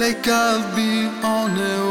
like I've been on it.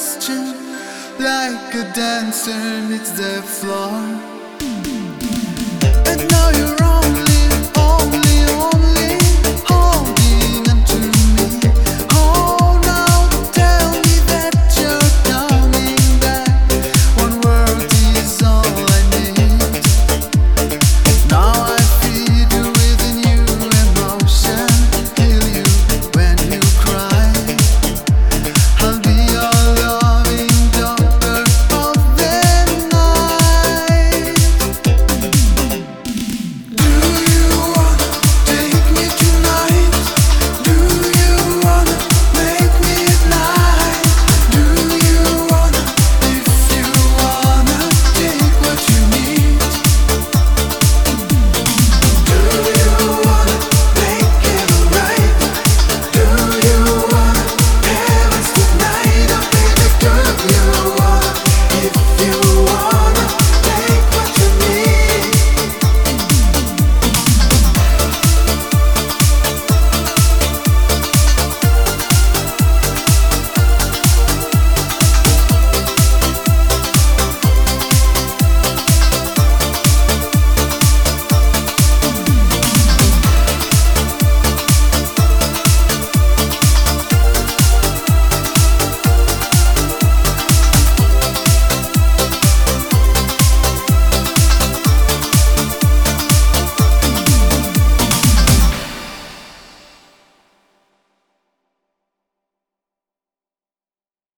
question like a dancer needs the floor.